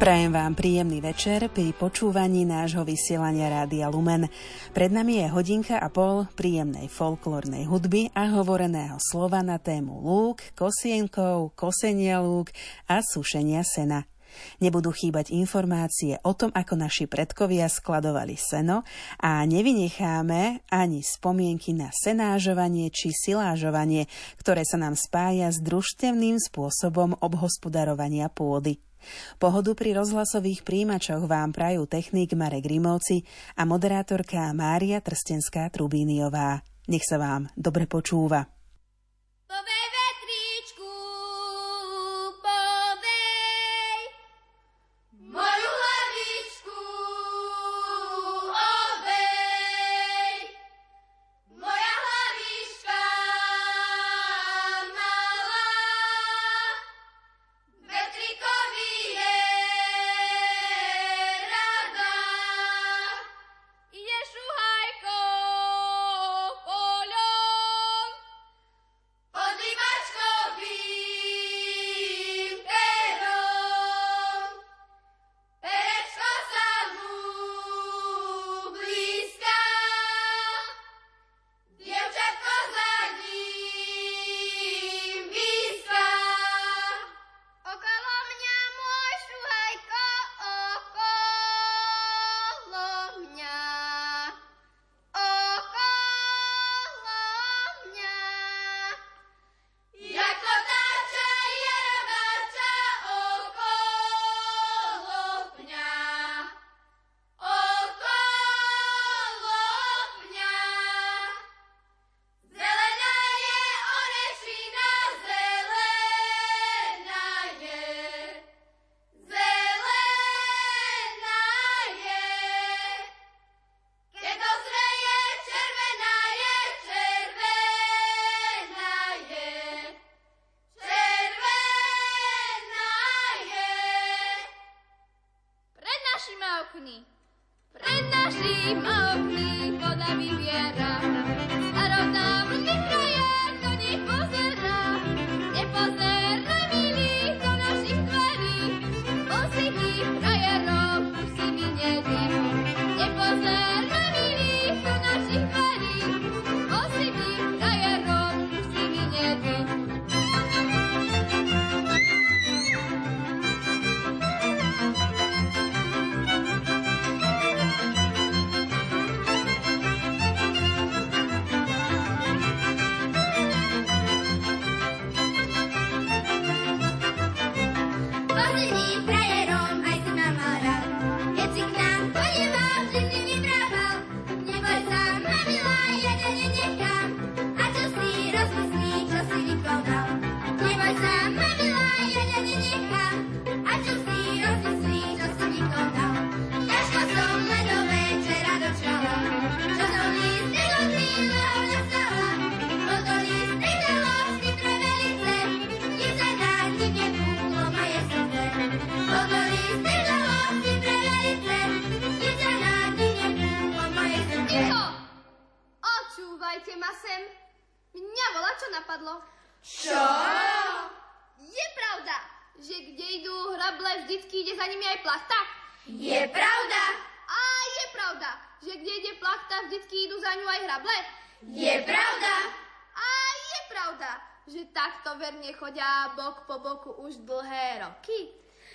Prajem vám príjemný večer pri počúvaní nášho vysielania Rádia Lumen. Pred nami je hodinka a pol príjemnej folklórnej hudby a hovoreného slova na tému lúk, kosienkov, kosenia lúk a sušenia sena. Nebudú chýbať informácie o tom, ako naši predkovia skladovali seno a nevynecháme ani spomienky na senážovanie či silážovanie, ktoré sa nám spája s družstevným spôsobom obhospodarovania pôdy. Pohodu pri rozhlasových príjimačoch vám prajú technik Marek Rimovci a moderátorka Mária Trstenská-Trubíniová. Nech sa vám dobre počúva.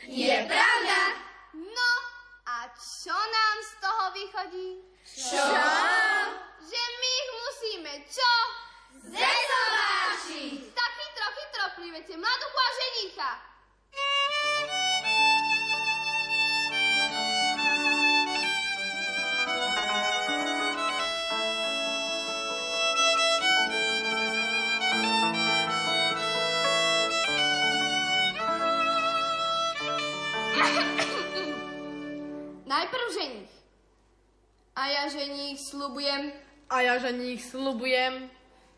Je pravda? No, a co nám z toho vychodí? Čo? Že my ich musíme čo? Zesováčiť! Taký troky troplivete mladú a ženicha. Slubujem, a ja ženích slubujem,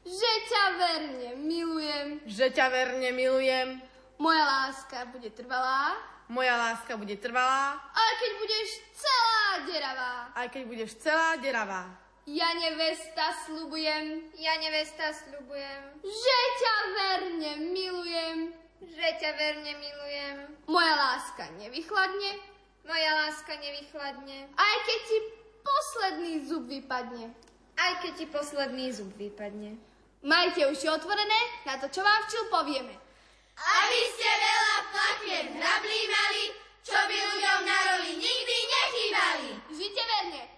že ťa verne milujem, že ťa verne milujem, moja láska bude trvalá, moja láska bude trvalá, aj keď budeš celá deravá, aj keď budeš celá deravá. Ja nevesta slubujem, ja nevesta slubujem, že ťa verne milujem, že ťa verne milujem. Moja láska nevychladne, Moja láska nevychladne, aj keď ti posledný zub vypadne. aj keď ti posledný zub vypadne. Majte uši otvorené na to, čo vám včil povieme. Aby ste veľa plakiet hrablí mali, čo by ľuďom na roli nikdy nechýbali. Žite verne.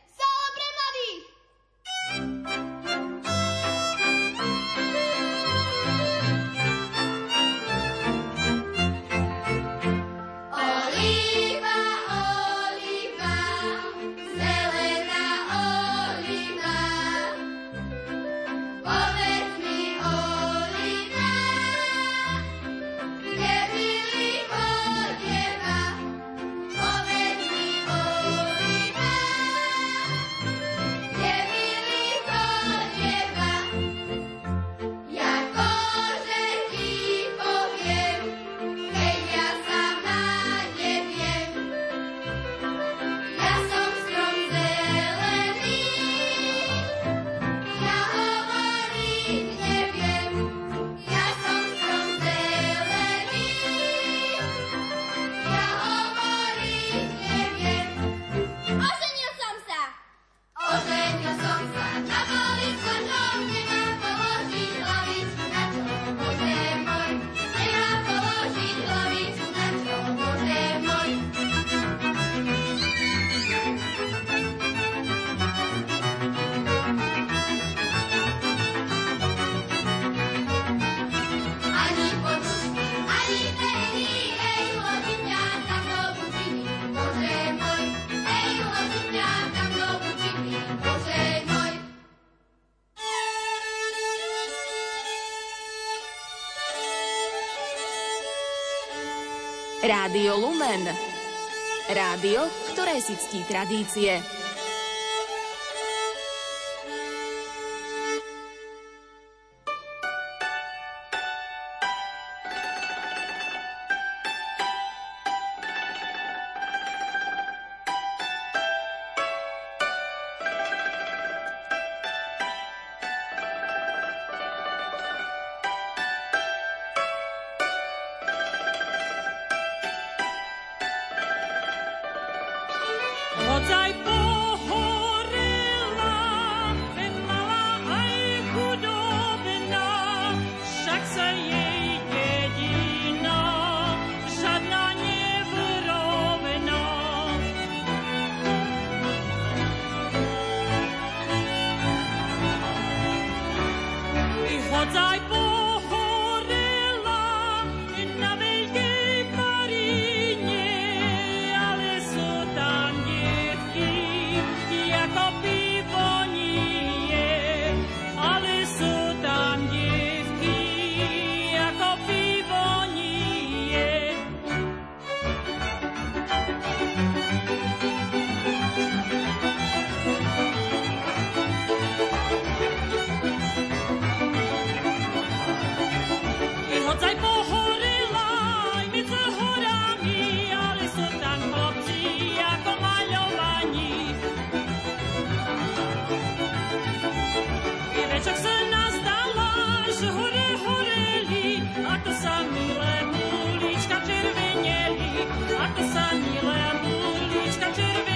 Rádio Lumen. Rádio, ktoré si ctí tradície. Ozaj hore horeli, a to sa milé mulička červeneli, a to sa milé mulička červeneli.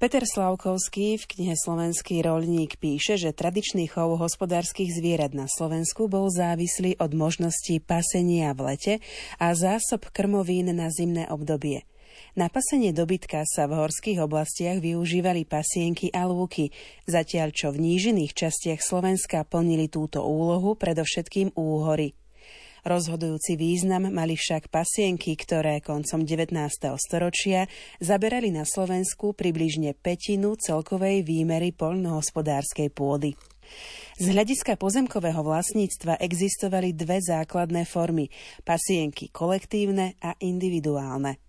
Peter Slavkovský v knihe Slovenský roľník píše, že tradičný chov hospodárskych zvierat na Slovensku bol závislý od možností pasenia v lete a zásob krmovín na zimné obdobie. Na pasenie dobytka sa v horských oblastiach využívali pasienky a lúky, zatiaľ čo v nížiných častiach Slovenska plnili túto úlohu predovšetkým úhory. Rozhodujúci význam mali však pasienky, ktoré koncom 19. storočia zaberali na Slovensku približne petinu celkovej výmery poľnohospodárskej pôdy. Z hľadiska pozemkového vlastníctva existovali dve základné formy – pasienky kolektívne a individuálne.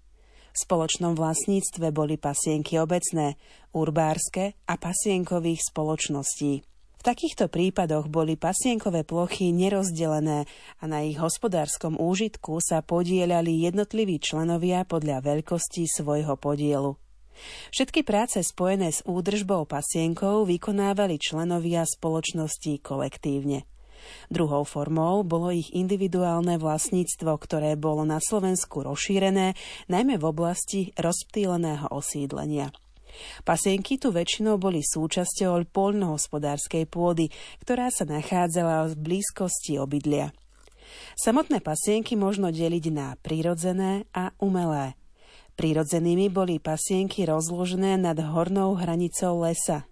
V spoločnom vlastníctve boli pasienky obecné, urbárske a pasienkových spoločností. V takýchto prípadoch boli pasienkové plochy nerozdelené a na ich hospodárskom úžitku sa podielali jednotliví členovia podľa veľkosti svojho podielu. Všetky práce spojené s údržbou pasienkov vykonávali členovia spoločnosti kolektívne. Druhou formou bolo ich individuálne vlastníctvo, ktoré bolo na Slovensku rozšírené najmä v oblasti rozptýleného osídlenia. Pasienky tu väčšinou boli súčasťou poľnohospodárskej pôdy, ktorá sa nachádzala v blízkosti obydlia. Samotné pasienky možno deliť na prírodzené a umelé. Prírodzenými boli pasienky rozložené nad hornou hranicou lesa,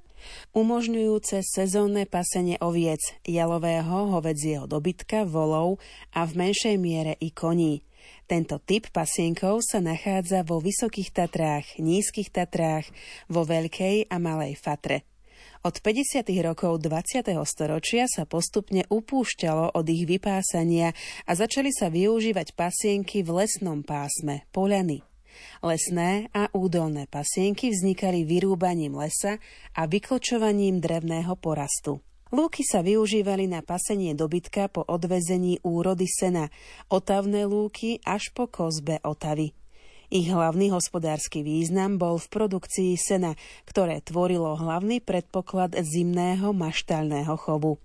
umožňujúce sezónne pasenie oviec, jalového, hovedzieho dobytka, volov a v menšej miere i koní. Tento typ pasienkov sa nachádza vo Vysokých Tatrách, Nízkych Tatrách, vo Veľkej a Malej Fatre. Od 50. rokov 20. storočia sa postupne upúšťalo od ich vypásania a začali sa využívať pasienky v lesnom pásme, poľany. Lesné a údolné pasienky vznikali vyrúbaním lesa a vyklčovaním drevného porastu. Lúky sa využívali na pasenie dobytka po odvezení úrody sena, otavné lúky až po kozbe otavy. Ich hlavný hospodársky význam bol v produkcii sena, ktoré tvorilo hlavný predpoklad zimného maštalného chovu.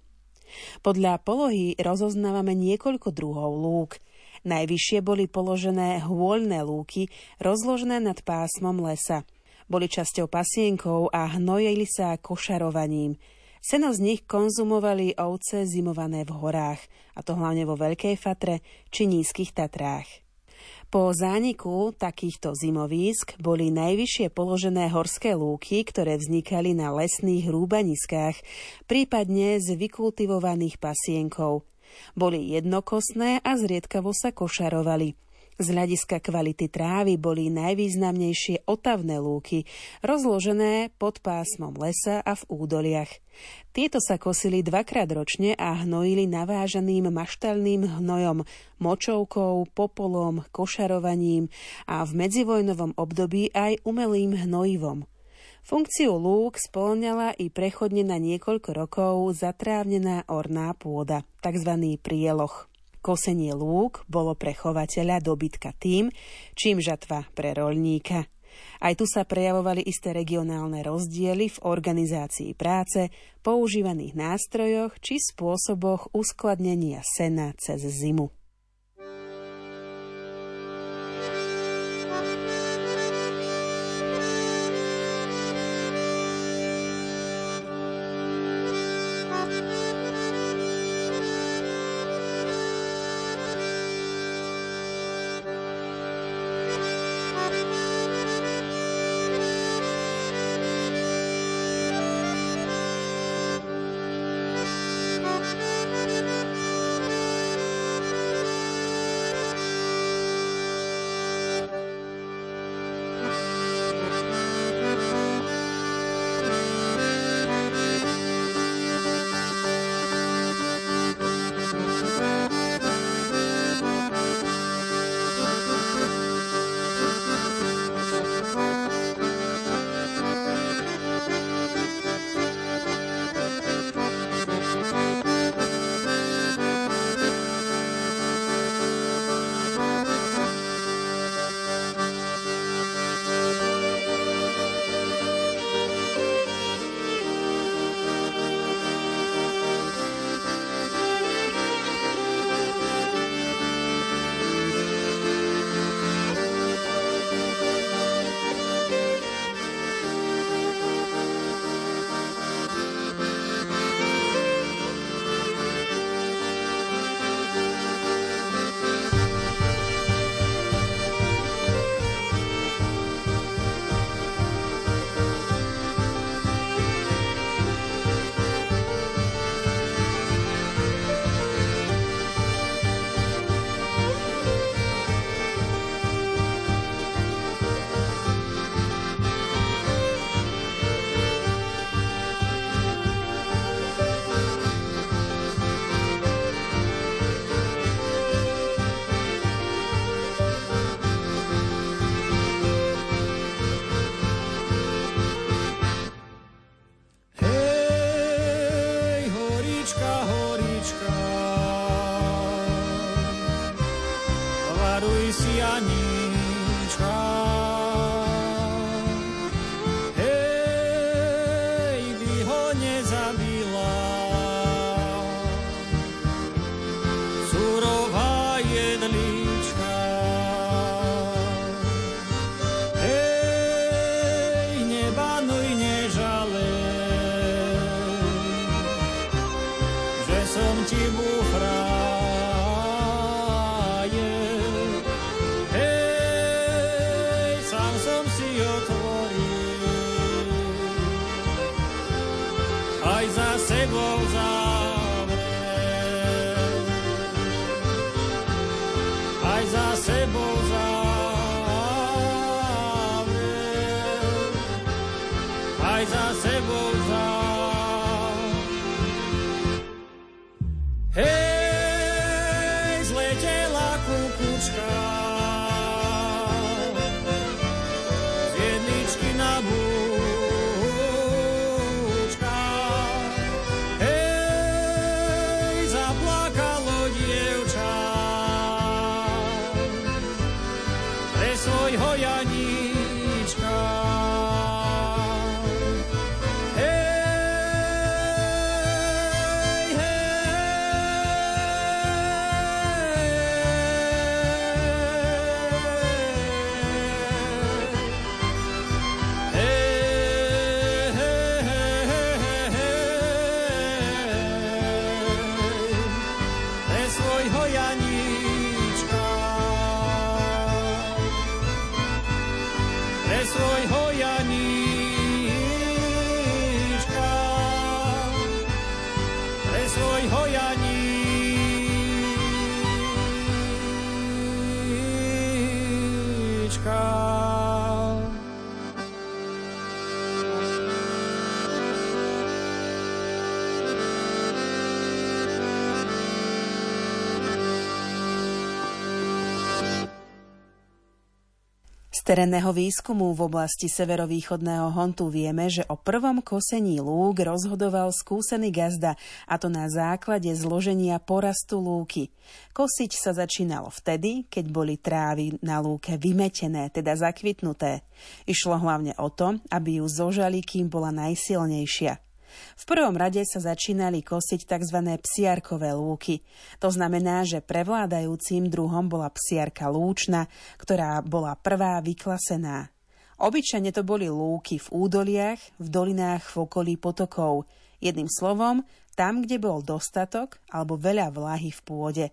Podľa polohy rozoznávame niekoľko druhov lúk – Najvyššie boli položené hôľné lúky, rozložené nad pásmom lesa. Boli časťou pasienkov a hnojili sa košarovaním. Seno z nich konzumovali ovce zimované v horách, a to hlavne vo Veľkej Fatre či Nízkych Tatrách. Po zániku takýchto zimovísk boli najvyššie položené horské lúky, ktoré vznikali na lesných rúbaniskách, prípadne z vykultivovaných pasienkov – boli jednokosné a zriedkavo sa košarovali. Z hľadiska kvality trávy boli najvýznamnejšie otavné lúky, rozložené pod pásmom lesa a v údoliach. Tieto sa kosili dvakrát ročne a hnojili navážaným maštalným hnojom, močovkou, popolom, košarovaním a v medzivojnovom období aj umelým hnojivom. Funkciu lúk spĺňala i prechodne na niekoľko rokov zatrávnená orná pôda, tzv. prieloch. Kosenie lúk bolo pre chovateľa dobytka tým, čím žatva pre rolníka. Aj tu sa prejavovali isté regionálne rozdiely v organizácii práce, používaných nástrojoch či spôsoboch uskladnenia sena cez zimu. Terénneho výskumu v oblasti severovýchodného Hontu vieme, že o prvom kosení lúk rozhodoval skúsený gazda, a to na základe zloženia porastu lúky. Kosiť sa začínalo vtedy, keď boli trávy na lúke vymetené, teda zakvitnuté. Išlo hlavne o to, aby ju zožali, kým bola najsilnejšia. V prvom rade sa začínali kosiť tzv. psiarkové lúky. To znamená, že prevládajúcim druhom bola psiarka lúčna, ktorá bola prvá vyklasená. Obyčajne to boli lúky v údoliach, v dolinách v okolí potokov. Jedným slovom, tam, kde bol dostatok alebo veľa vlahy v pôde.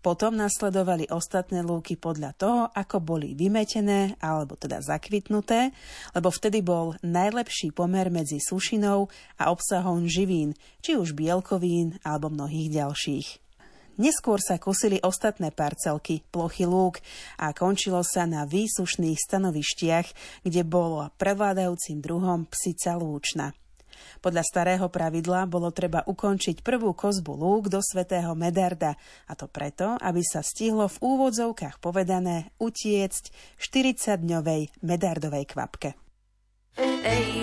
Potom nasledovali ostatné lúky podľa toho, ako boli vymetené alebo teda zakvitnuté, lebo vtedy bol najlepší pomer medzi sušinou a obsahom živín, či už bielkovín alebo mnohých ďalších. Neskôr sa kosili ostatné parcelky, plochy lúk a končilo sa na výsušných stanovištiach, kde bolo prevládajúcim druhom psica lúčna. Podľa starého pravidla bolo treba ukončiť prvú kozbu lúk do svätého Medarda, a to preto, aby sa stihlo v úvodzovkách povedané utiecť 40-dňovej Medardovej kvapke. Ej,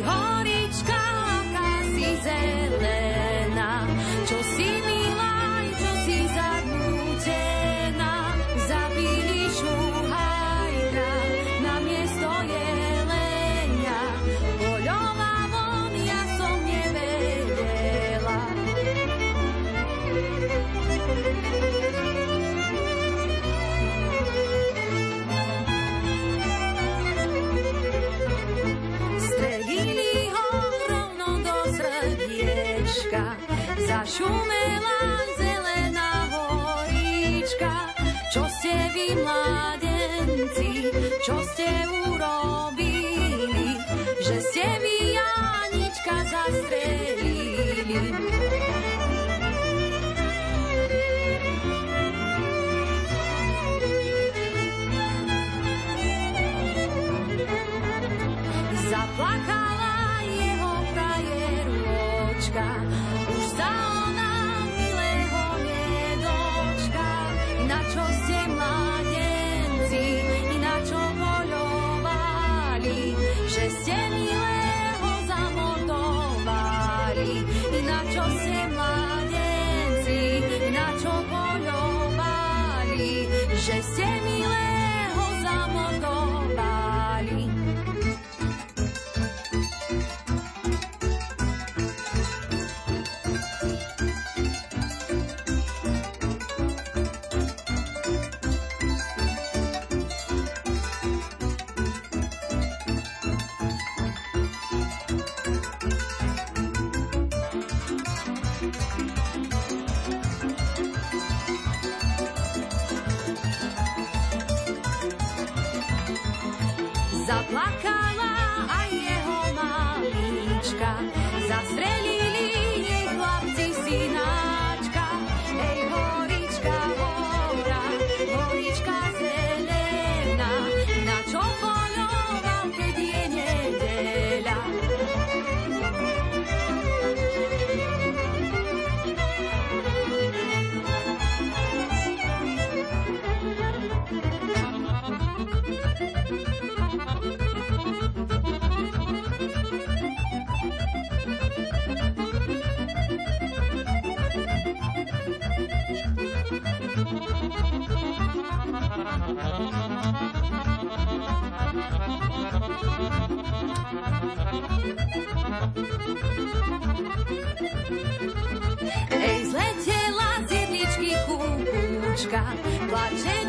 zašumela zelená Janíčka, plače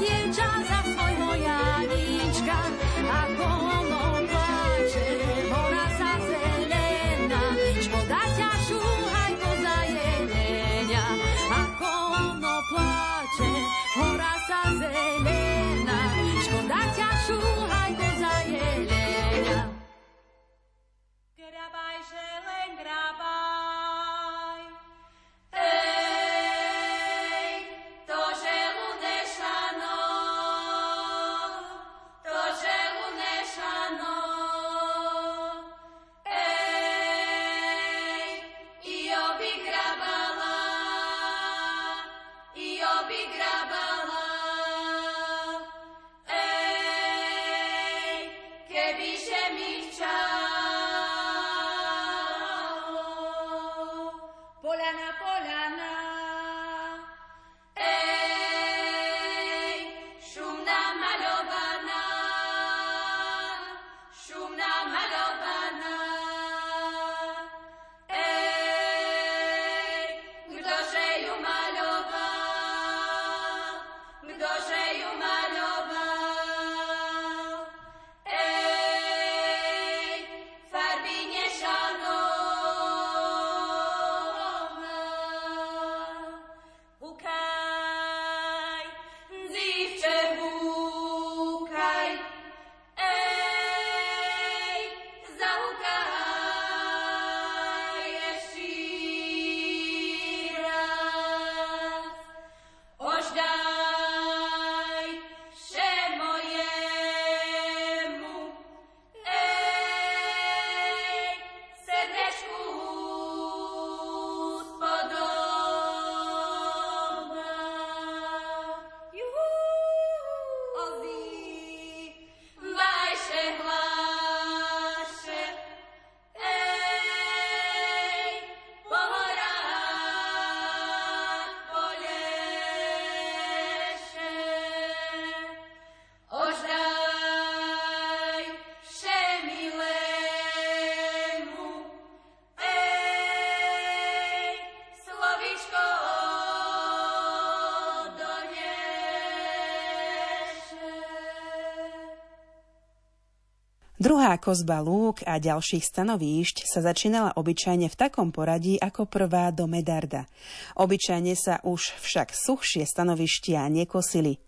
Druhá kozba lúk a ďalších stanovíšť sa začínala obyčajne v takom poradí ako prvá do Medarda. Obyčajne sa už však suchšie stanovištia nekosili.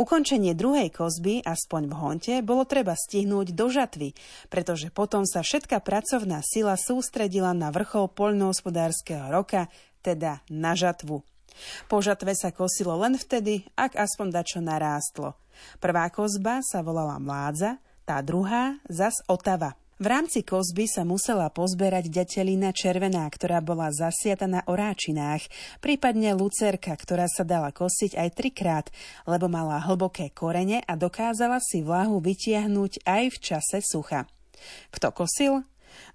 Ukončenie druhej kozby, aspoň v Honte, bolo treba stihnúť do žatvy, pretože potom sa všetká pracovná sila sústredila na vrchol poľnohospodárskeho roka, teda na žatvu. Po žatve sa kosilo len vtedy, ak aspoň dačo narástlo. Prvá kozba sa volala mládza, tá druhá zas otava. V rámci kozby sa musela pozberať ďatelina červená, ktorá bola zasiata na oráčinách, prípadne lucerka, ktorá sa dala kosiť aj trikrát, lebo mala hlboké korene a dokázala si vlahu vytiahnuť aj v čase sucha. Kto kosil?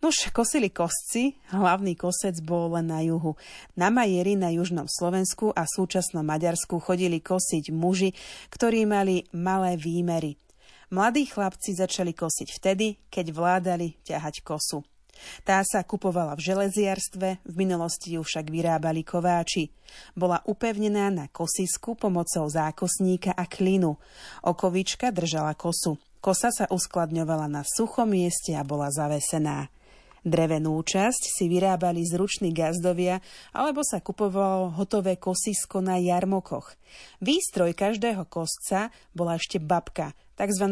Nož kosili kosci, hlavný kosec bol len na juhu. Na Majeri na južnom Slovensku a súčasnom Maďarsku chodili kosiť muži, ktorí mali malé výmery. Mladí chlapci začali kosiť vtedy, keď vládali ťahať kosu. Tá sa kupovala v železiarstve, v minulosti ju však vyrábali kováči. Bola upevnená na kosisku pomocou zákosníka a klinu. Okovička držala kosu. Kosa sa uskladňovala na suchom mieste a bola zavesená. Drevenú časť si vyrábali zruční gazdovia alebo sa kupovalo hotové kosisko na jarmokoch. Výstroj každého kosca bola ešte babka, tzv.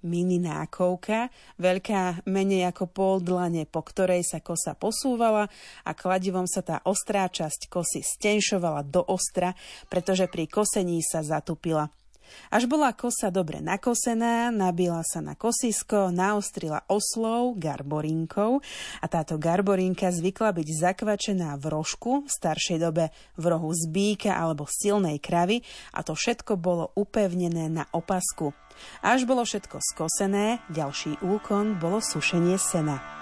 mini nákovka, veľká menej ako pol dlane, po ktorej sa kosa posúvala a kladivom sa tá ostrá časť kosy stenšovala do ostra, pretože pri kosení sa zatupila. Až bola kosa dobre nakosená, nabila sa na kosisko, naostrila oslov, garborinkou a táto garborinka zvykla byť zakvačená v rožku, v staršej dobe v rohu z alebo silnej kravy a to všetko bolo upevnené na opasku. Až bolo všetko skosené, ďalší úkon bolo sušenie sena.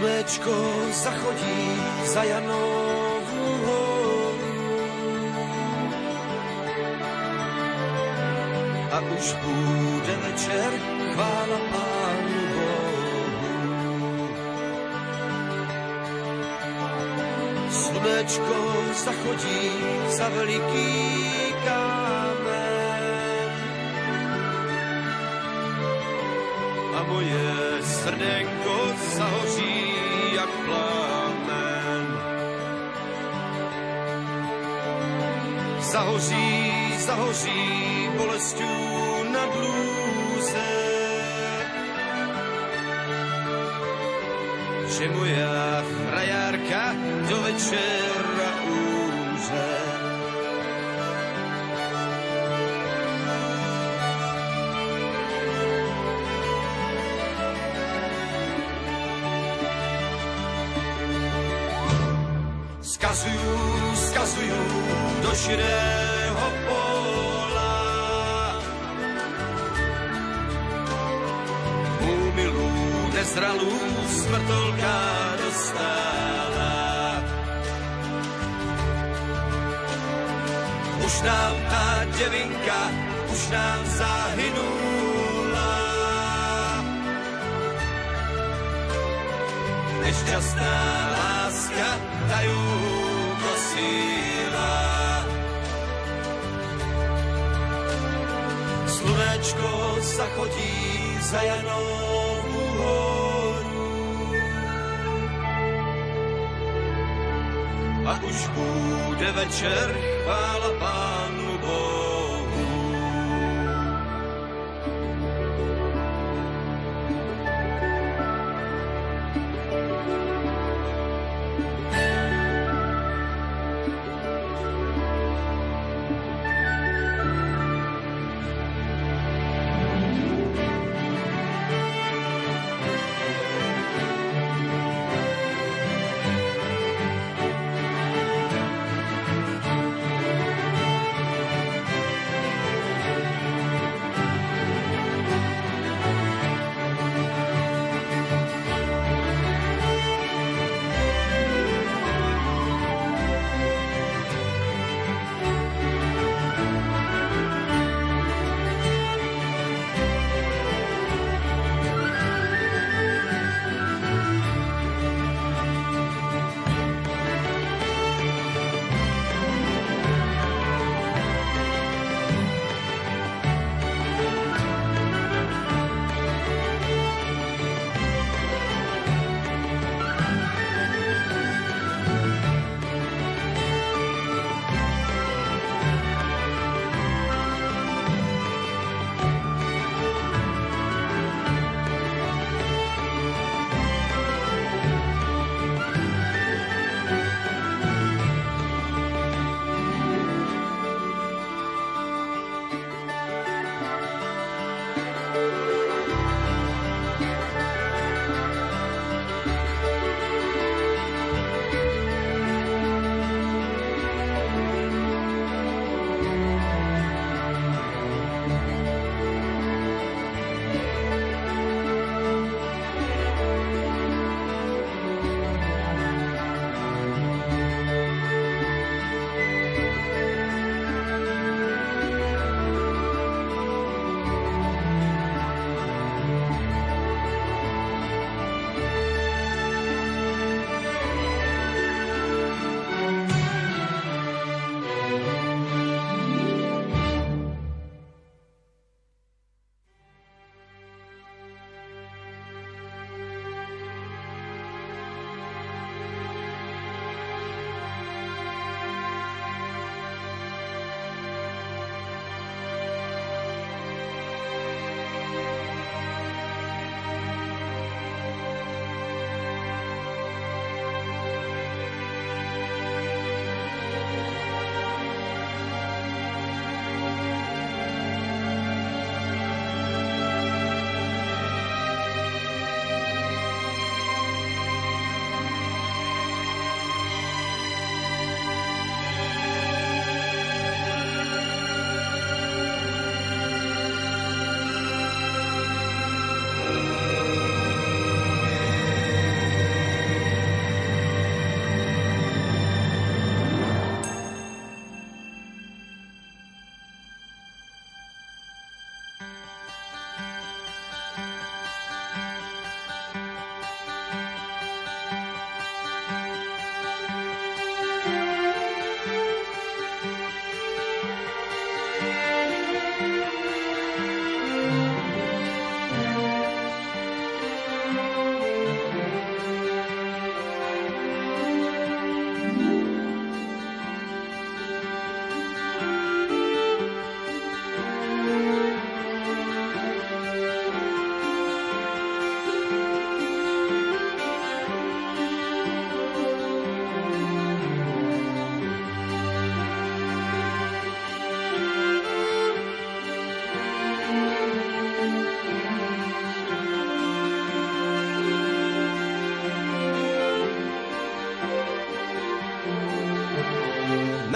Slunečko zachodí za Janovú horu a už bude večer, chvála Pánu Bohu. Slunečko zachodí za veliký kámen a moje srdenko zahoří Zahoří, zahoří bolestí nad lůze, že moja frajárka do večera nezralú smrtolka dostáva. Už nám tá devinka, už nám zahynula. Nešťastná láska tajú nosila. Slunečko zachodí za Janovú už bude večer, chvála Pánu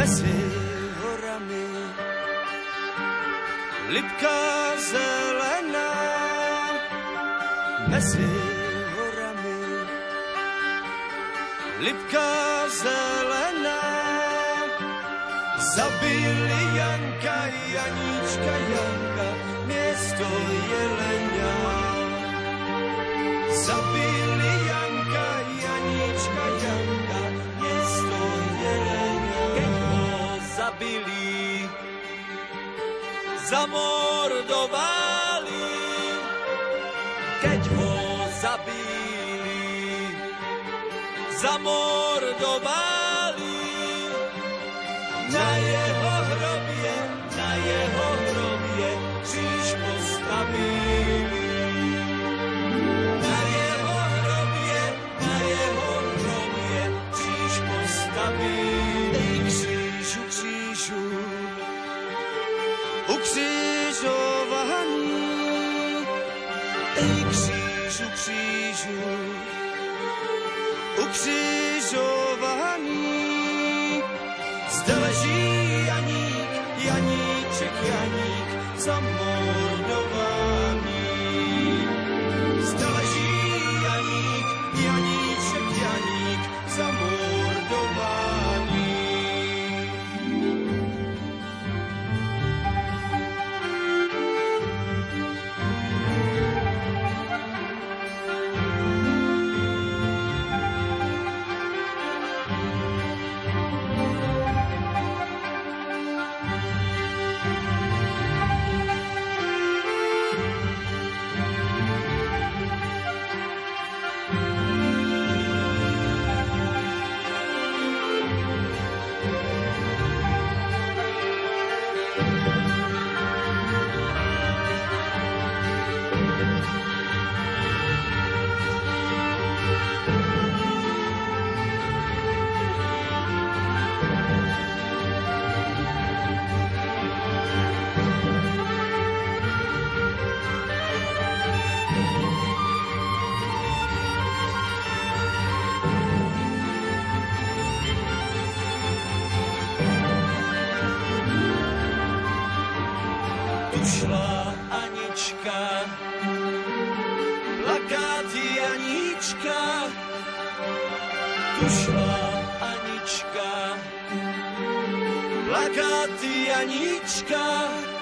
mezi horami. Lipka zelená mezi horami. Lipka zelená zabili Janka, Janíčka, Janka, město Jelenia. Zabili zabili, zamordovali. Keď ho zabili, zamordovali. Na jeho hrobě, na jeho hrobě kříž postavili. Ukřižovaný. Zde leží Janík, Janíček, Janík, Татьяничка,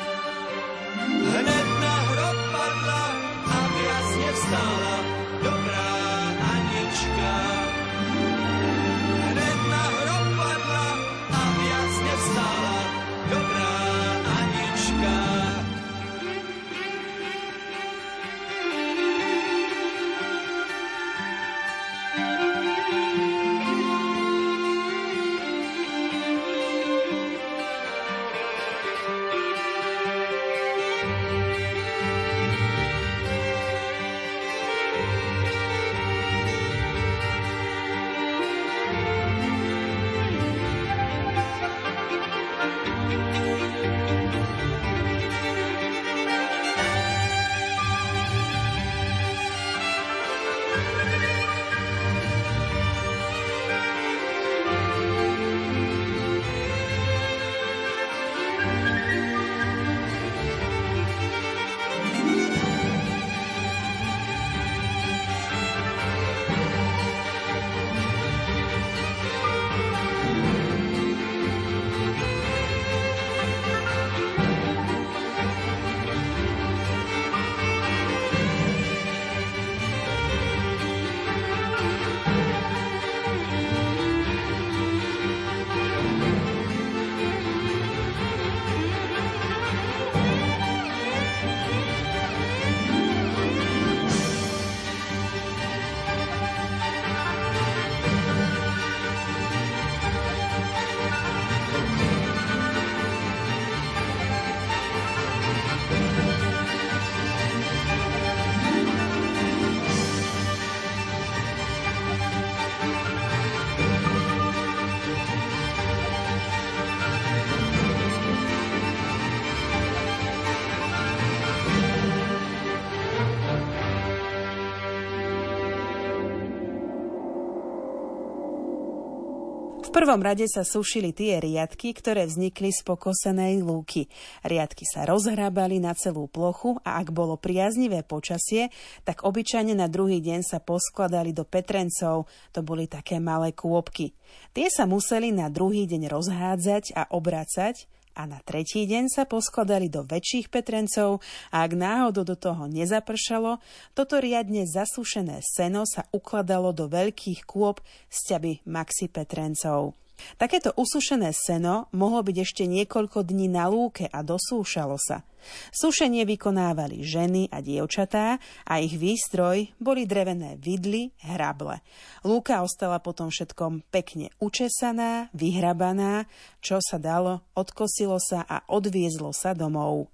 prvom rade sa sušili tie riadky, ktoré vznikli z pokosenej lúky. Riadky sa rozhrábali na celú plochu a ak bolo priaznivé počasie, tak obyčajne na druhý deň sa poskladali do petrencov, to boli také malé kôpky. Tie sa museli na druhý deň rozhádzať a obracať, a na tretí deň sa poskladali do väčších petrencov a ak náhodou do toho nezapršalo, toto riadne zasušené seno sa ukladalo do veľkých kôp z ťaby maxi petrencov. Takéto usušené seno mohlo byť ešte niekoľko dní na lúke a dosúšalo sa. Sušenie vykonávali ženy a dievčatá a ich výstroj boli drevené vidly, hrable. Lúka ostala potom všetkom pekne učesaná, vyhrabaná, čo sa dalo, odkosilo sa a odviezlo sa domov.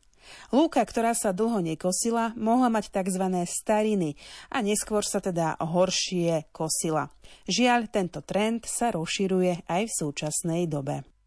Lúka, ktorá sa dlho nekosila, mohla mať tzv. stariny a neskôr sa teda horšie kosila. Žiaľ, tento trend sa rozširuje aj v súčasnej dobe.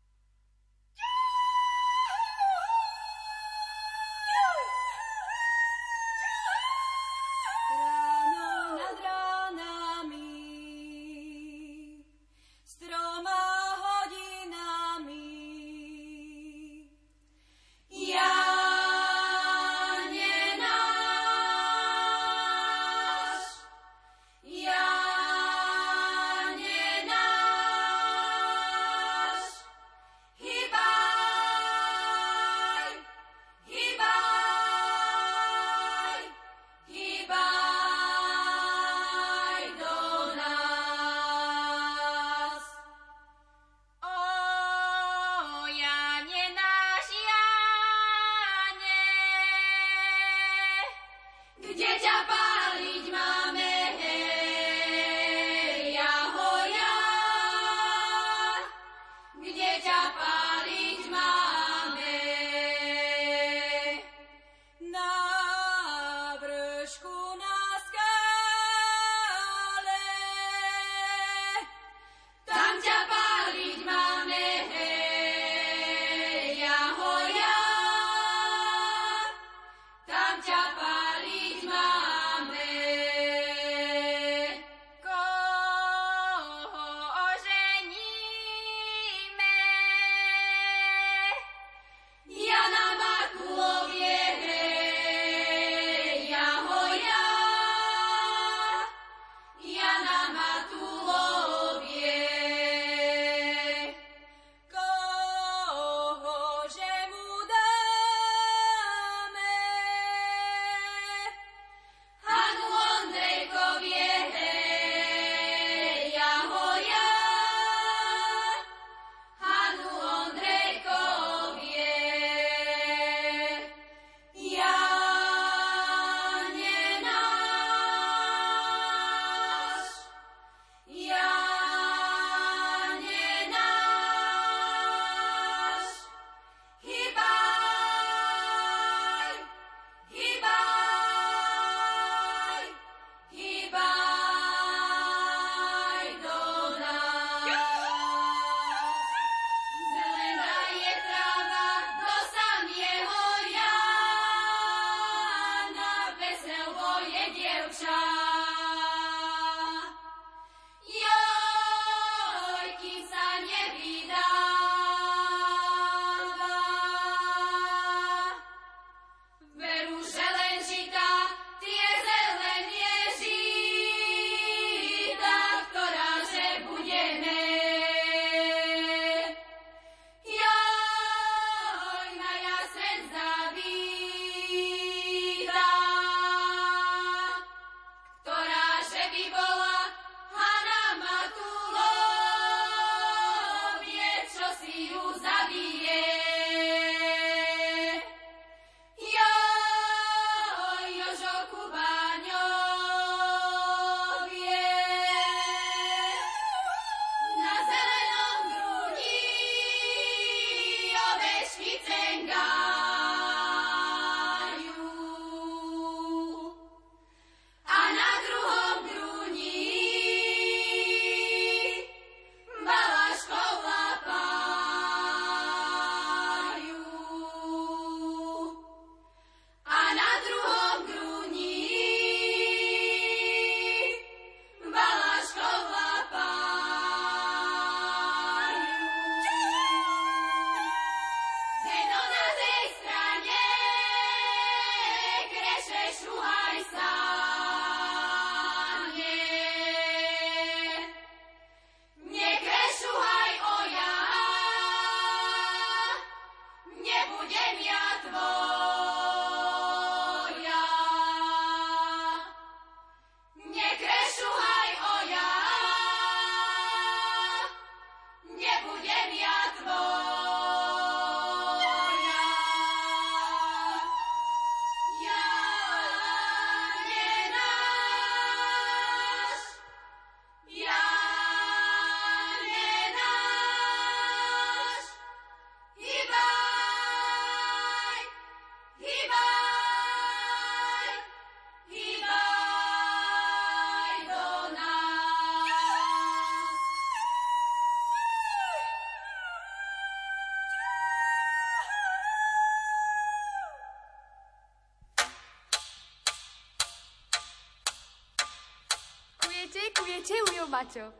Kujete, kujete, ujo Mačo.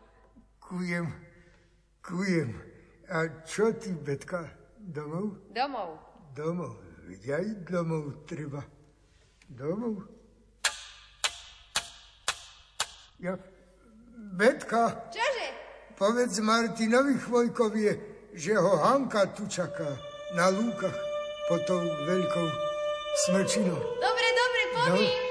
Kujem, kujem. A čo ty, Betka, domov? Domov. Domov. Aj domov treba. Domov? Ja, Betka, Čože? povedz Martinovi Chvojkovi, že ho Hanka tu čaká na lúkach pod tou veľkou smrčinou. Dobre, dobre, poviem. No.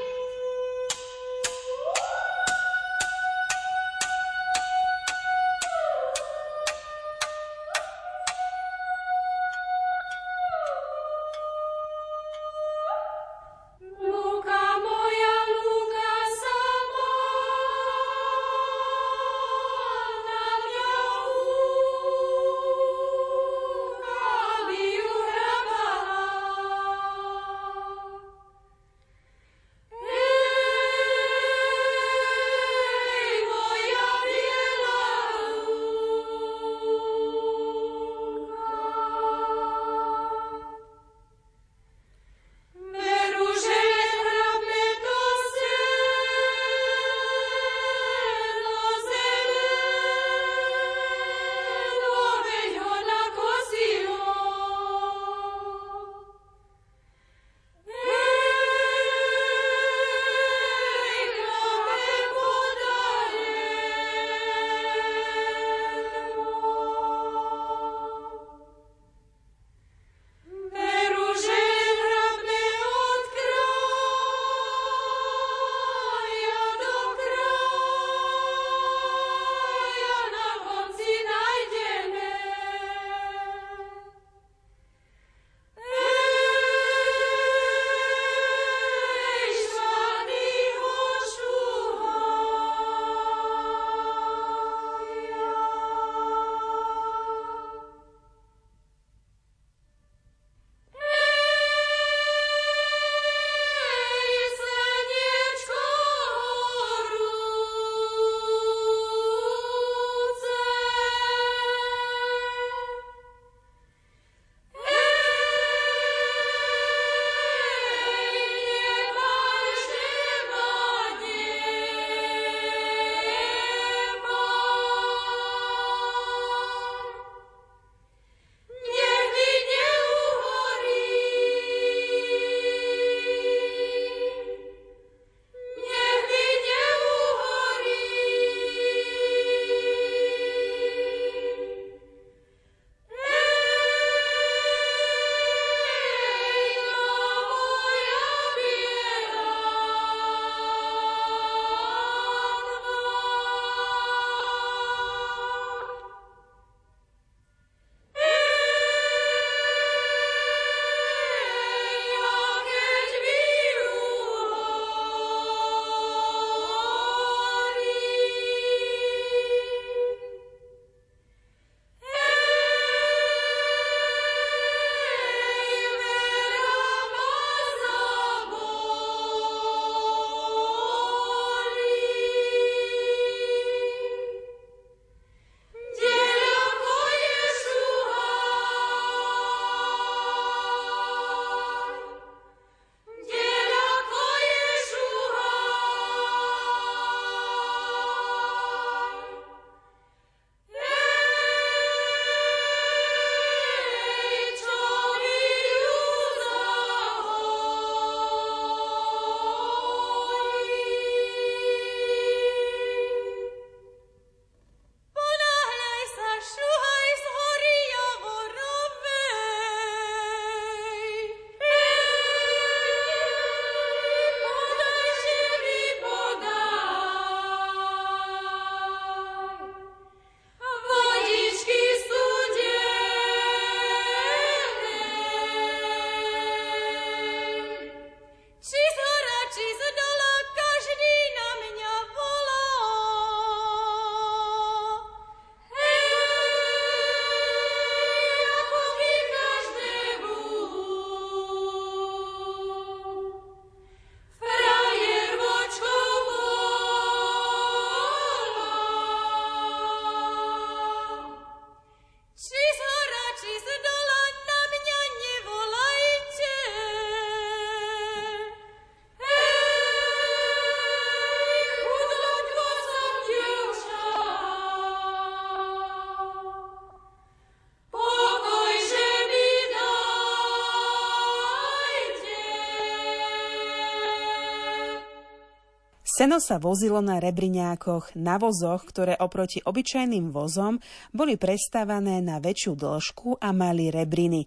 Seno sa vozilo na rebriňákoch, na vozoch, ktoré oproti obyčajným vozom boli prestávané na väčšiu dĺžku a mali rebriny.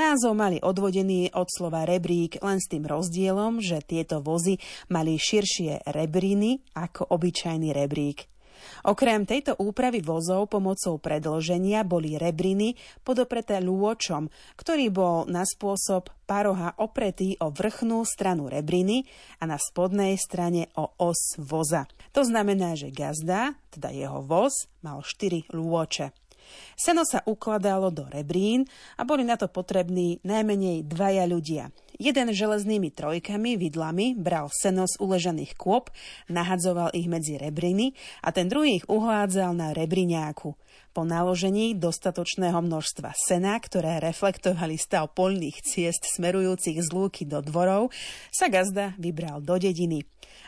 Názov mali odvodený od slova rebrík len s tým rozdielom, že tieto vozy mali širšie rebriny ako obyčajný rebrík. Okrem tejto úpravy vozov pomocou predlženia boli rebriny podopreté lôčom, ktorý bol na spôsob paroha opretý o vrchnú stranu rebriny a na spodnej strane o os voza. To znamená, že gazda, teda jeho voz, mal 4 lôče. Seno sa ukladalo do rebrín a boli na to potrební najmenej dvaja ľudia. Jeden železnými trojkami, vidlami, bral seno z uležených kôp, nahadzoval ich medzi rebriny a ten druhý ich uhládzal na rebriňáku. Po naložení dostatočného množstva sena, ktoré reflektovali stav poľných ciest smerujúcich z lúky do dvorov, sa gazda vybral do dediny.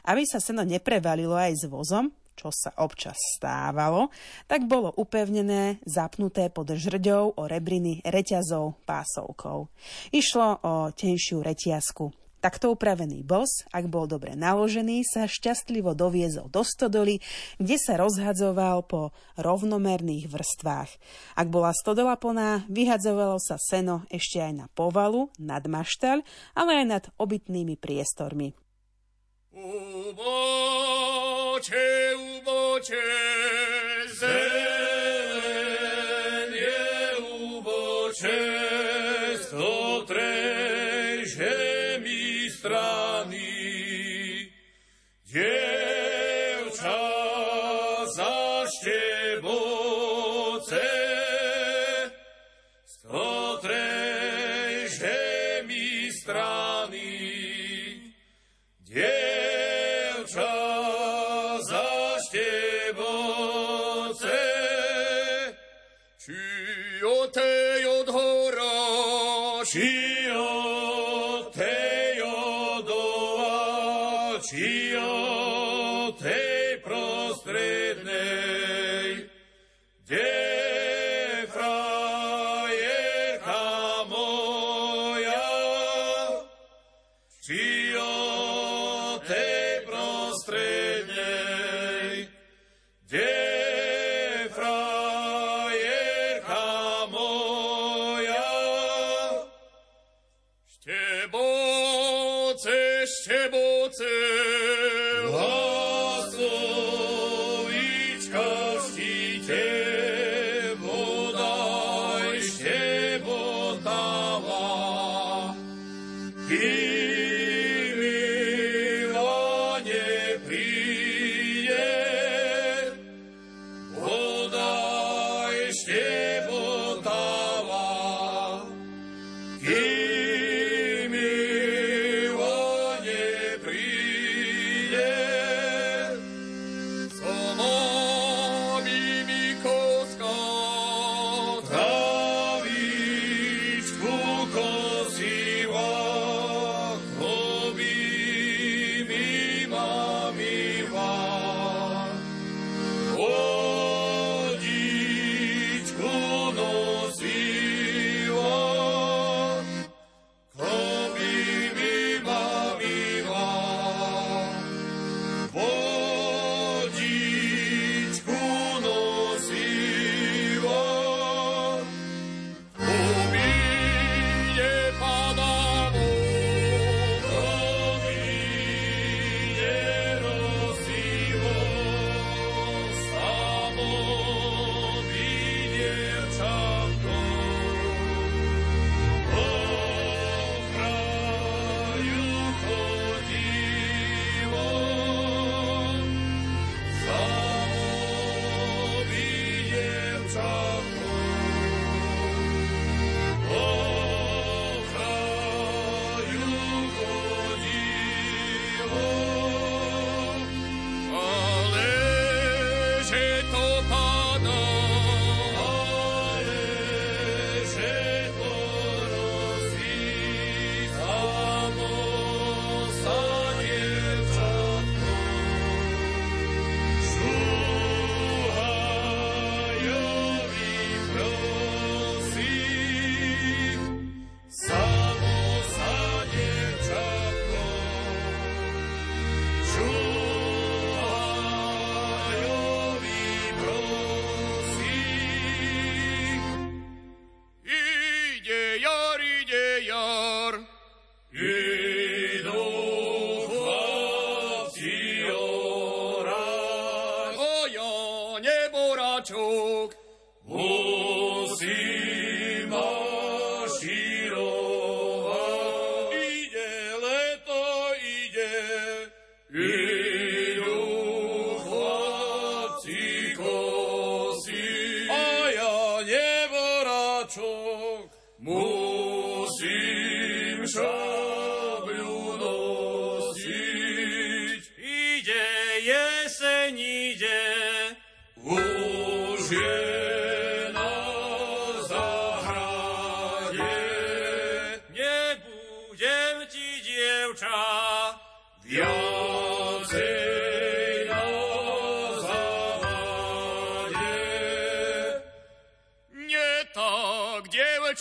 Aby sa seno neprevalilo aj s vozom, čo sa občas stávalo, tak bolo upevnené, zapnuté pod žrďou o rebriny reťazov pásovkou. Išlo o tenšiu reťazku. Takto upravený bos, ak bol dobre naložený, sa šťastlivo doviezol do stodoly, kde sa rozhadzoval po rovnomerných vrstvách. Ak bola stodola plná, vyhadzovalo sa seno ešte aj na povalu, nad maštaľ, ale aj nad obytnými priestormi. Uboče, uboče, zelen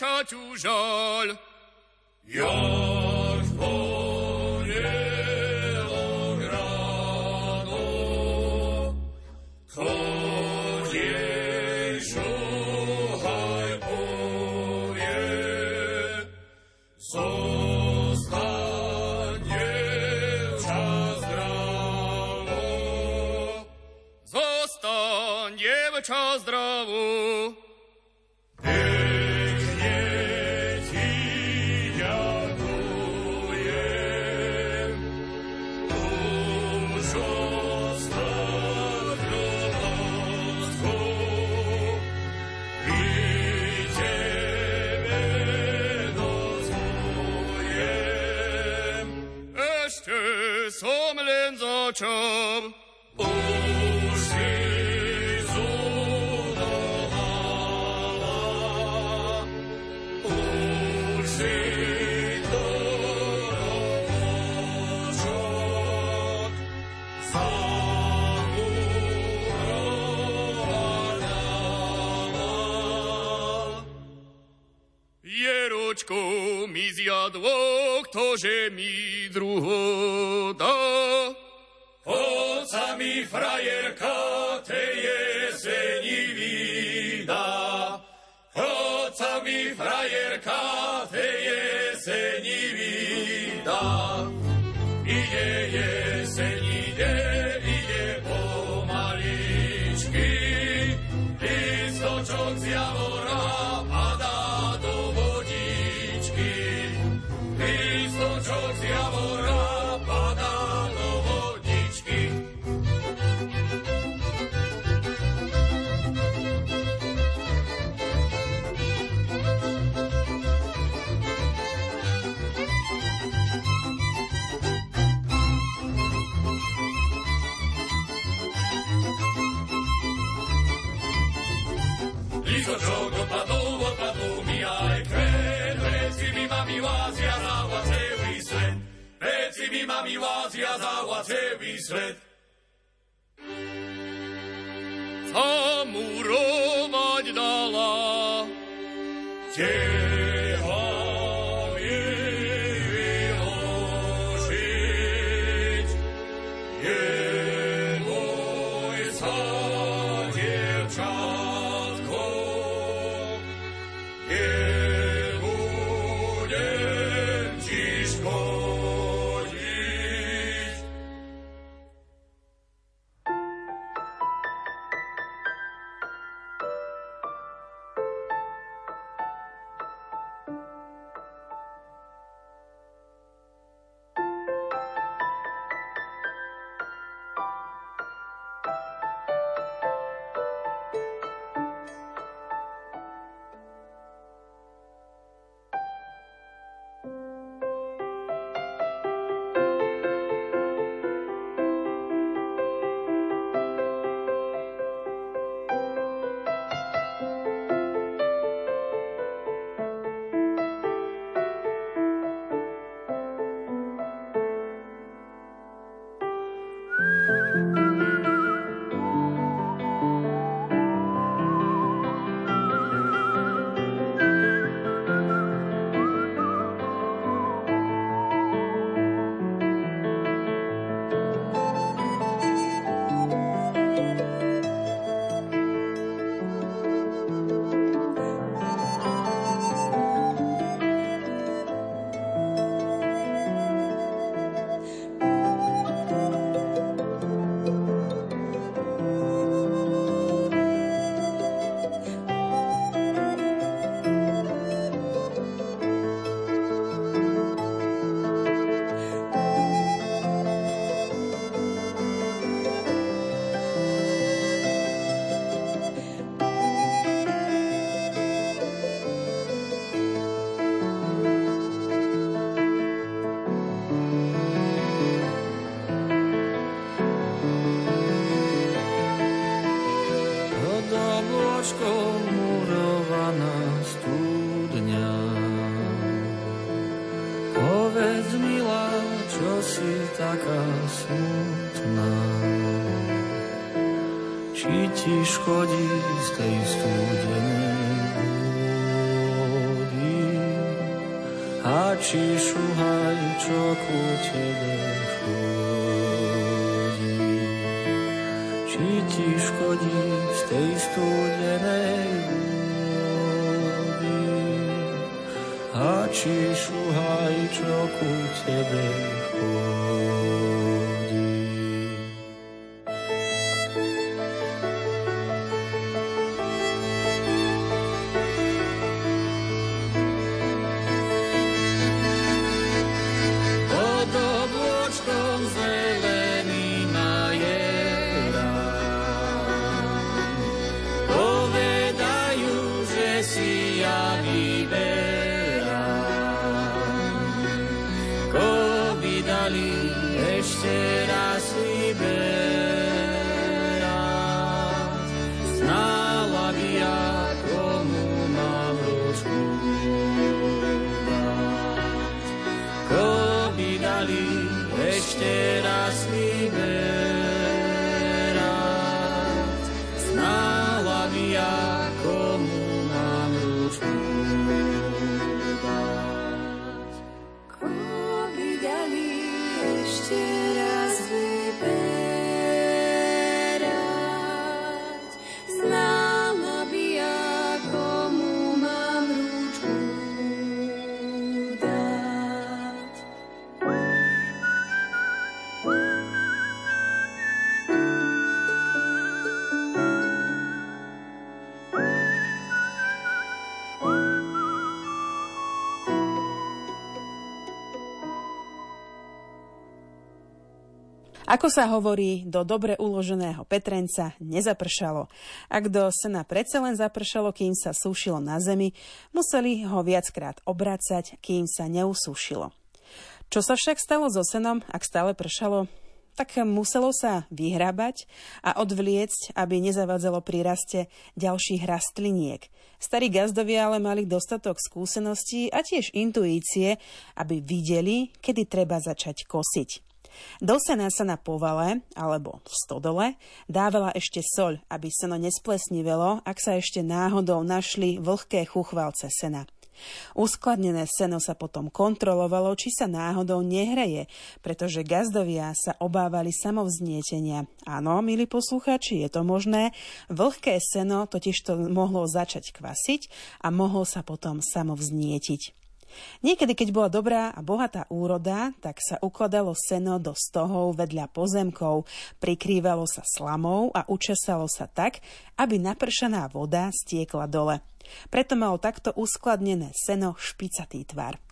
dievčaťu žaľ, jak ti škodí z tej studenej vody a či šuhaj, čo ku tebe chodí. Ako sa hovorí, do dobre uloženého Petrenca nezapršalo. Ak do sena predsa len zapršalo, kým sa sušilo na zemi, museli ho viackrát obracať, kým sa neusúšilo. Čo sa však stalo so senom, ak stále pršalo? Tak muselo sa vyhrabať a odvliecť, aby nezavadzalo pri raste ďalších rastliniek. Starí gazdovia ale mali dostatok skúseností a tiež intuície, aby videli, kedy treba začať kosiť. Do sena sa na povale, alebo v stodole, dávala ešte soľ, aby seno nesplesnivelo, ak sa ešte náhodou našli vlhké chuchvalce sena. Uskladnené seno sa potom kontrolovalo, či sa náhodou nehreje, pretože gazdovia sa obávali samovznietenia. Áno, milí posluchači, je to možné. Vlhké seno totiž to mohlo začať kvasiť a mohol sa potom samovznietiť. Niekedy, keď bola dobrá a bohatá úroda, tak sa ukladalo seno do stohov vedľa pozemkov, prikrývalo sa slamou a učesalo sa tak, aby napršaná voda stiekla dole. Preto malo takto uskladnené seno špicatý tvar.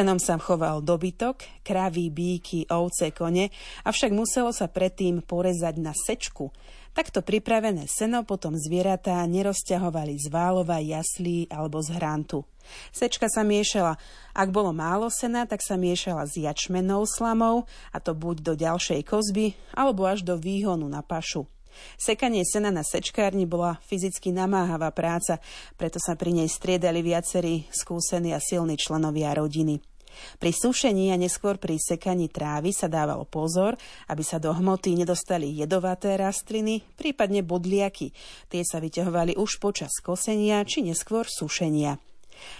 Senom sa choval dobytok, kravy, bíky, ovce, kone, avšak muselo sa predtým porezať na sečku. Takto pripravené seno potom zvieratá nerozťahovali z válova, jaslí alebo z hrantu. Sečka sa miešala. Ak bolo málo sena, tak sa miešala s jačmenou slamou, a to buď do ďalšej kozby, alebo až do výhonu na pašu. Sekanie sena na sečkárni bola fyzicky namáhavá práca, preto sa pri nej striedali viacerí skúsení a silní členovia rodiny. Pri sušení a neskôr pri sekaní trávy sa dával pozor, aby sa do hmoty nedostali jedovaté rastliny, prípadne bodliaky. Tie sa vyťahovali už počas kosenia či neskôr sušenia.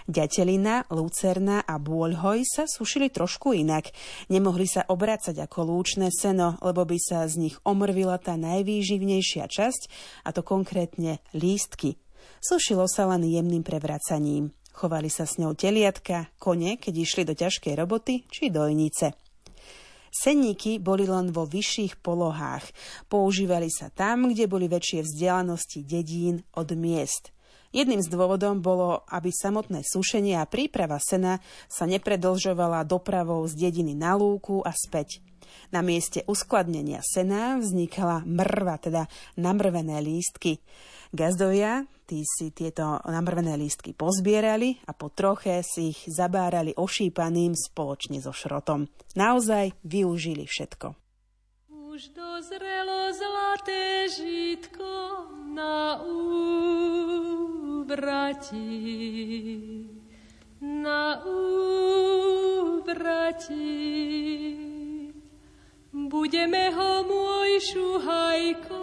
Ďatelina, lucerna a bôľhoj sa sušili trošku inak. Nemohli sa obracať ako lúčne seno, lebo by sa z nich omrvila tá najvýživnejšia časť, a to konkrétne lístky. Sušilo sa len jemným prevracaním. Chovali sa s ňou teliatka, kone, keď išli do ťažkej roboty či dojnice. Senníky boli len vo vyšších polohách. Používali sa tam, kde boli väčšie vzdialenosti dedín od miest – Jedným z dôvodom bolo, aby samotné sušenie a príprava sena sa nepredlžovala dopravou z dediny na lúku a späť. Na mieste uskladnenia sena vznikala mrva, teda namrvené lístky. Gazdovia, tí si tieto namrvené lístky pozbierali a po troche si ich zabárali ošípaným spoločne so šrotom. Naozaj využili všetko. Už dozrelo zlaté žitko na úvrati, na úvrati. Budeme ho, môj šuhajko,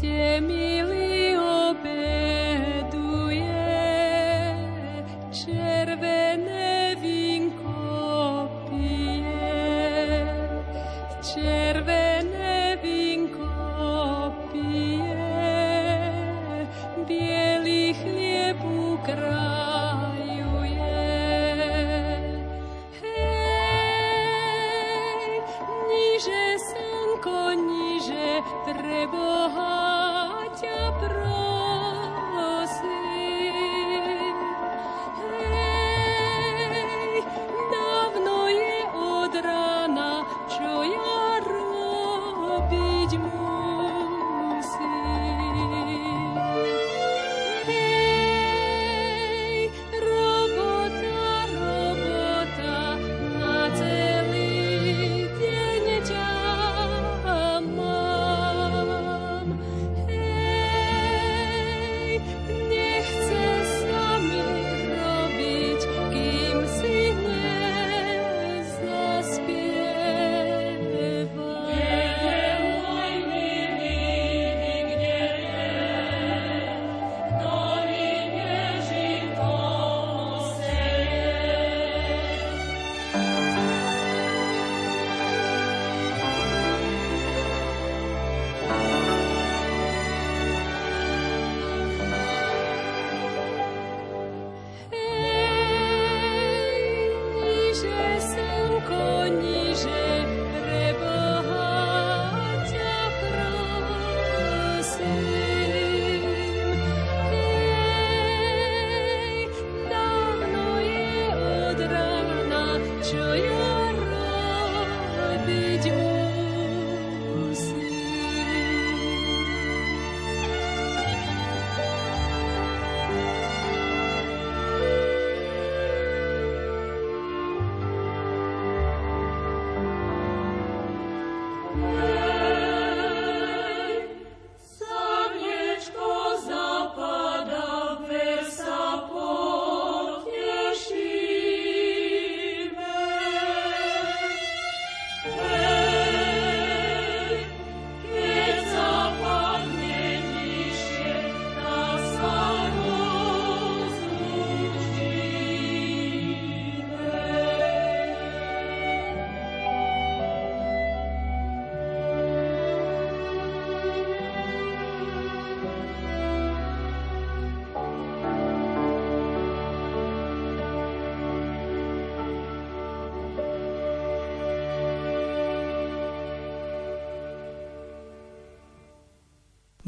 kde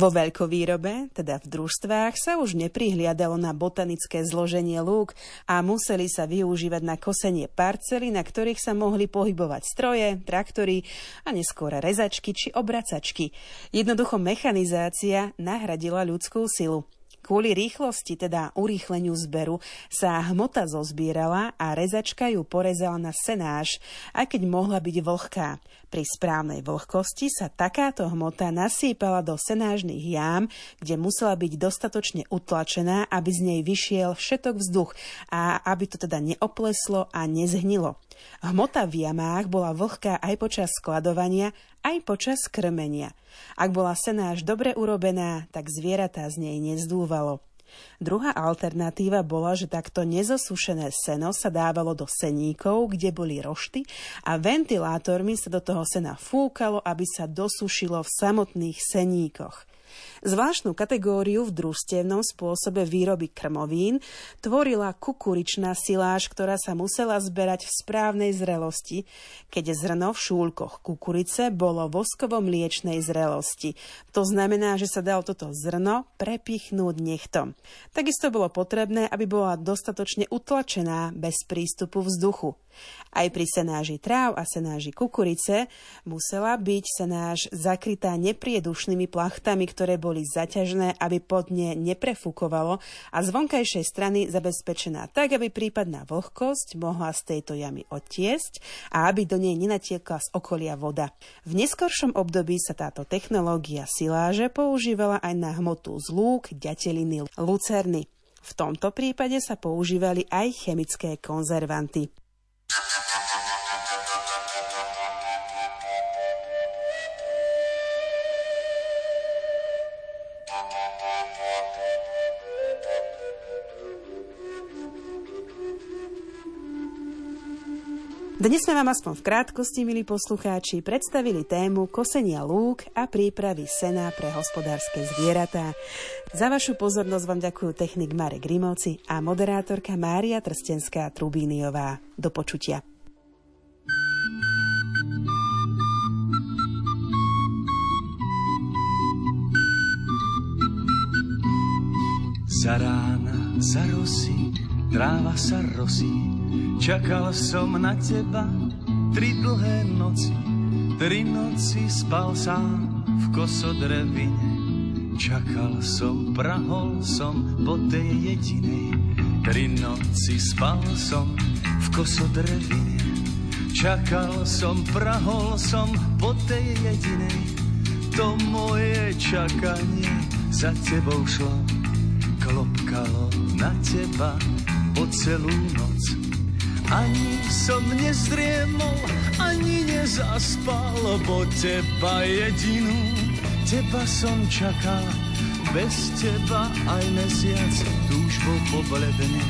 Vo veľkovýrobe, teda v družstvách, sa už neprihliadalo na botanické zloženie lúk a museli sa využívať na kosenie parcely, na ktorých sa mohli pohybovať stroje, traktory a neskôr rezačky či obracačky. Jednoducho mechanizácia nahradila ľudskú silu. Kvôli rýchlosti, teda urýchleniu zberu, sa hmota zozbierala a rezačka ju porezala na senáž, aj keď mohla byť vlhká. Pri správnej vlhkosti sa takáto hmota nasýpala do senážnych jám, kde musela byť dostatočne utlačená, aby z nej vyšiel všetok vzduch a aby to teda neopleslo a nezhnilo. Hmota v jamách bola vlhká aj počas skladovania, aj počas krmenia. Ak bola senáž dobre urobená, tak zvieratá z nej nezdúvalo. Druhá alternatíva bola, že takto nezosušené seno sa dávalo do seníkov, kde boli rošty a ventilátormi sa do toho sena fúkalo, aby sa dosušilo v samotných seníkoch. Zvláštnu kategóriu v družstevnom spôsobe výroby krmovín tvorila kukuričná siláž, ktorá sa musela zberať v správnej zrelosti, keď zrno v šúlkoch kukurice bolo voskovo mliečnej zrelosti. To znamená, že sa dalo toto zrno prepichnúť nechtom. Takisto bolo potrebné, aby bola dostatočne utlačená bez prístupu vzduchu. Aj pri senáži tráv a senáži kukurice musela byť senáž zakrytá nepriedušnými plachtami, ktoré boli zaťažné, aby pod ne neprefúkovalo a z vonkajšej strany zabezpečená tak, aby prípadná vlhkosť mohla z tejto jamy odtiesť a aby do nej nenatiekla z okolia voda. V neskoršom období sa táto technológia siláže používala aj na hmotu z lúk, ďateliny, lucerny. V tomto prípade sa používali aj chemické konzervanty. Dnes sme vám aspoň v krátkosti, milí poslucháči, predstavili tému kosenia lúk a prípravy sena pre hospodárske zvieratá. Za vašu pozornosť vám ďakujú technik Marek Grimovci a moderátorka Mária Trstenská Trubíniová. Do počutia. Za rána, za rosy, tráva sa rosí, Čakal som na teba tri dlhé noci, tri noci spal sám v kosodrevine. Čakal som, prahol som po tej jedinej, tri noci spal som v kosodrevine. Čakal som, prahol som po tej jedinej, to moje čakanie za tebou šlo, klopkalo na teba po celú noc ani som nezdriemol, ani nezaspal, bo teba jedinú, teba som čakal. Bez teba aj mesiac túžbo pobledne,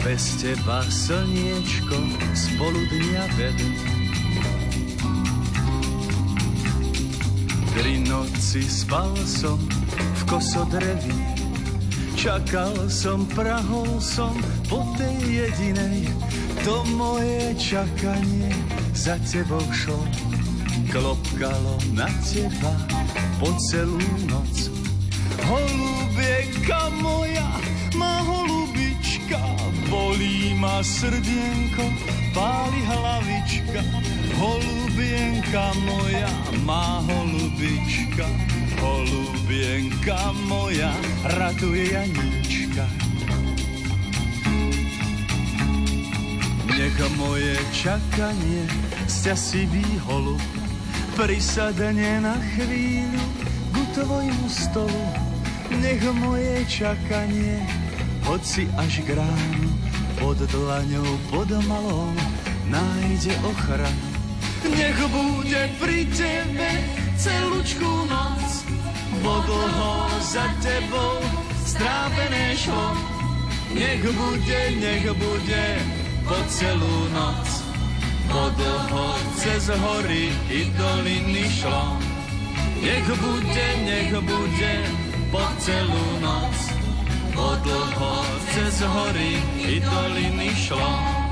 bez teba slniečko spolu dňa vedne. Tri noci spal som v kosodrevi, čakal som, prahol som po tej jedinej, to moje čakanie za tebou šlo, klopkalo na teba po celú noc. Holubieka moja, má holubička, bolí ma srdienko, páli hlavička. Holubienka moja, má holubička, holubienka moja, ratuje Janíčka. Nech moje čakanie sťa si holub prisadne na chvíľu ku tvojmu stolu. Nech moje čakanie, hoci až k ránu, pod dlaňou, pod malou, nájde ochranu. Nech bude pri tebe celúčku noc, bo dlho za tebou strápené šlo. Nech bude, nech bude po celú noc. Po dlho cez hory i doliny šlo. Nech bude, nech bude po celú noc. Po dlho cez hory i doliny šlo.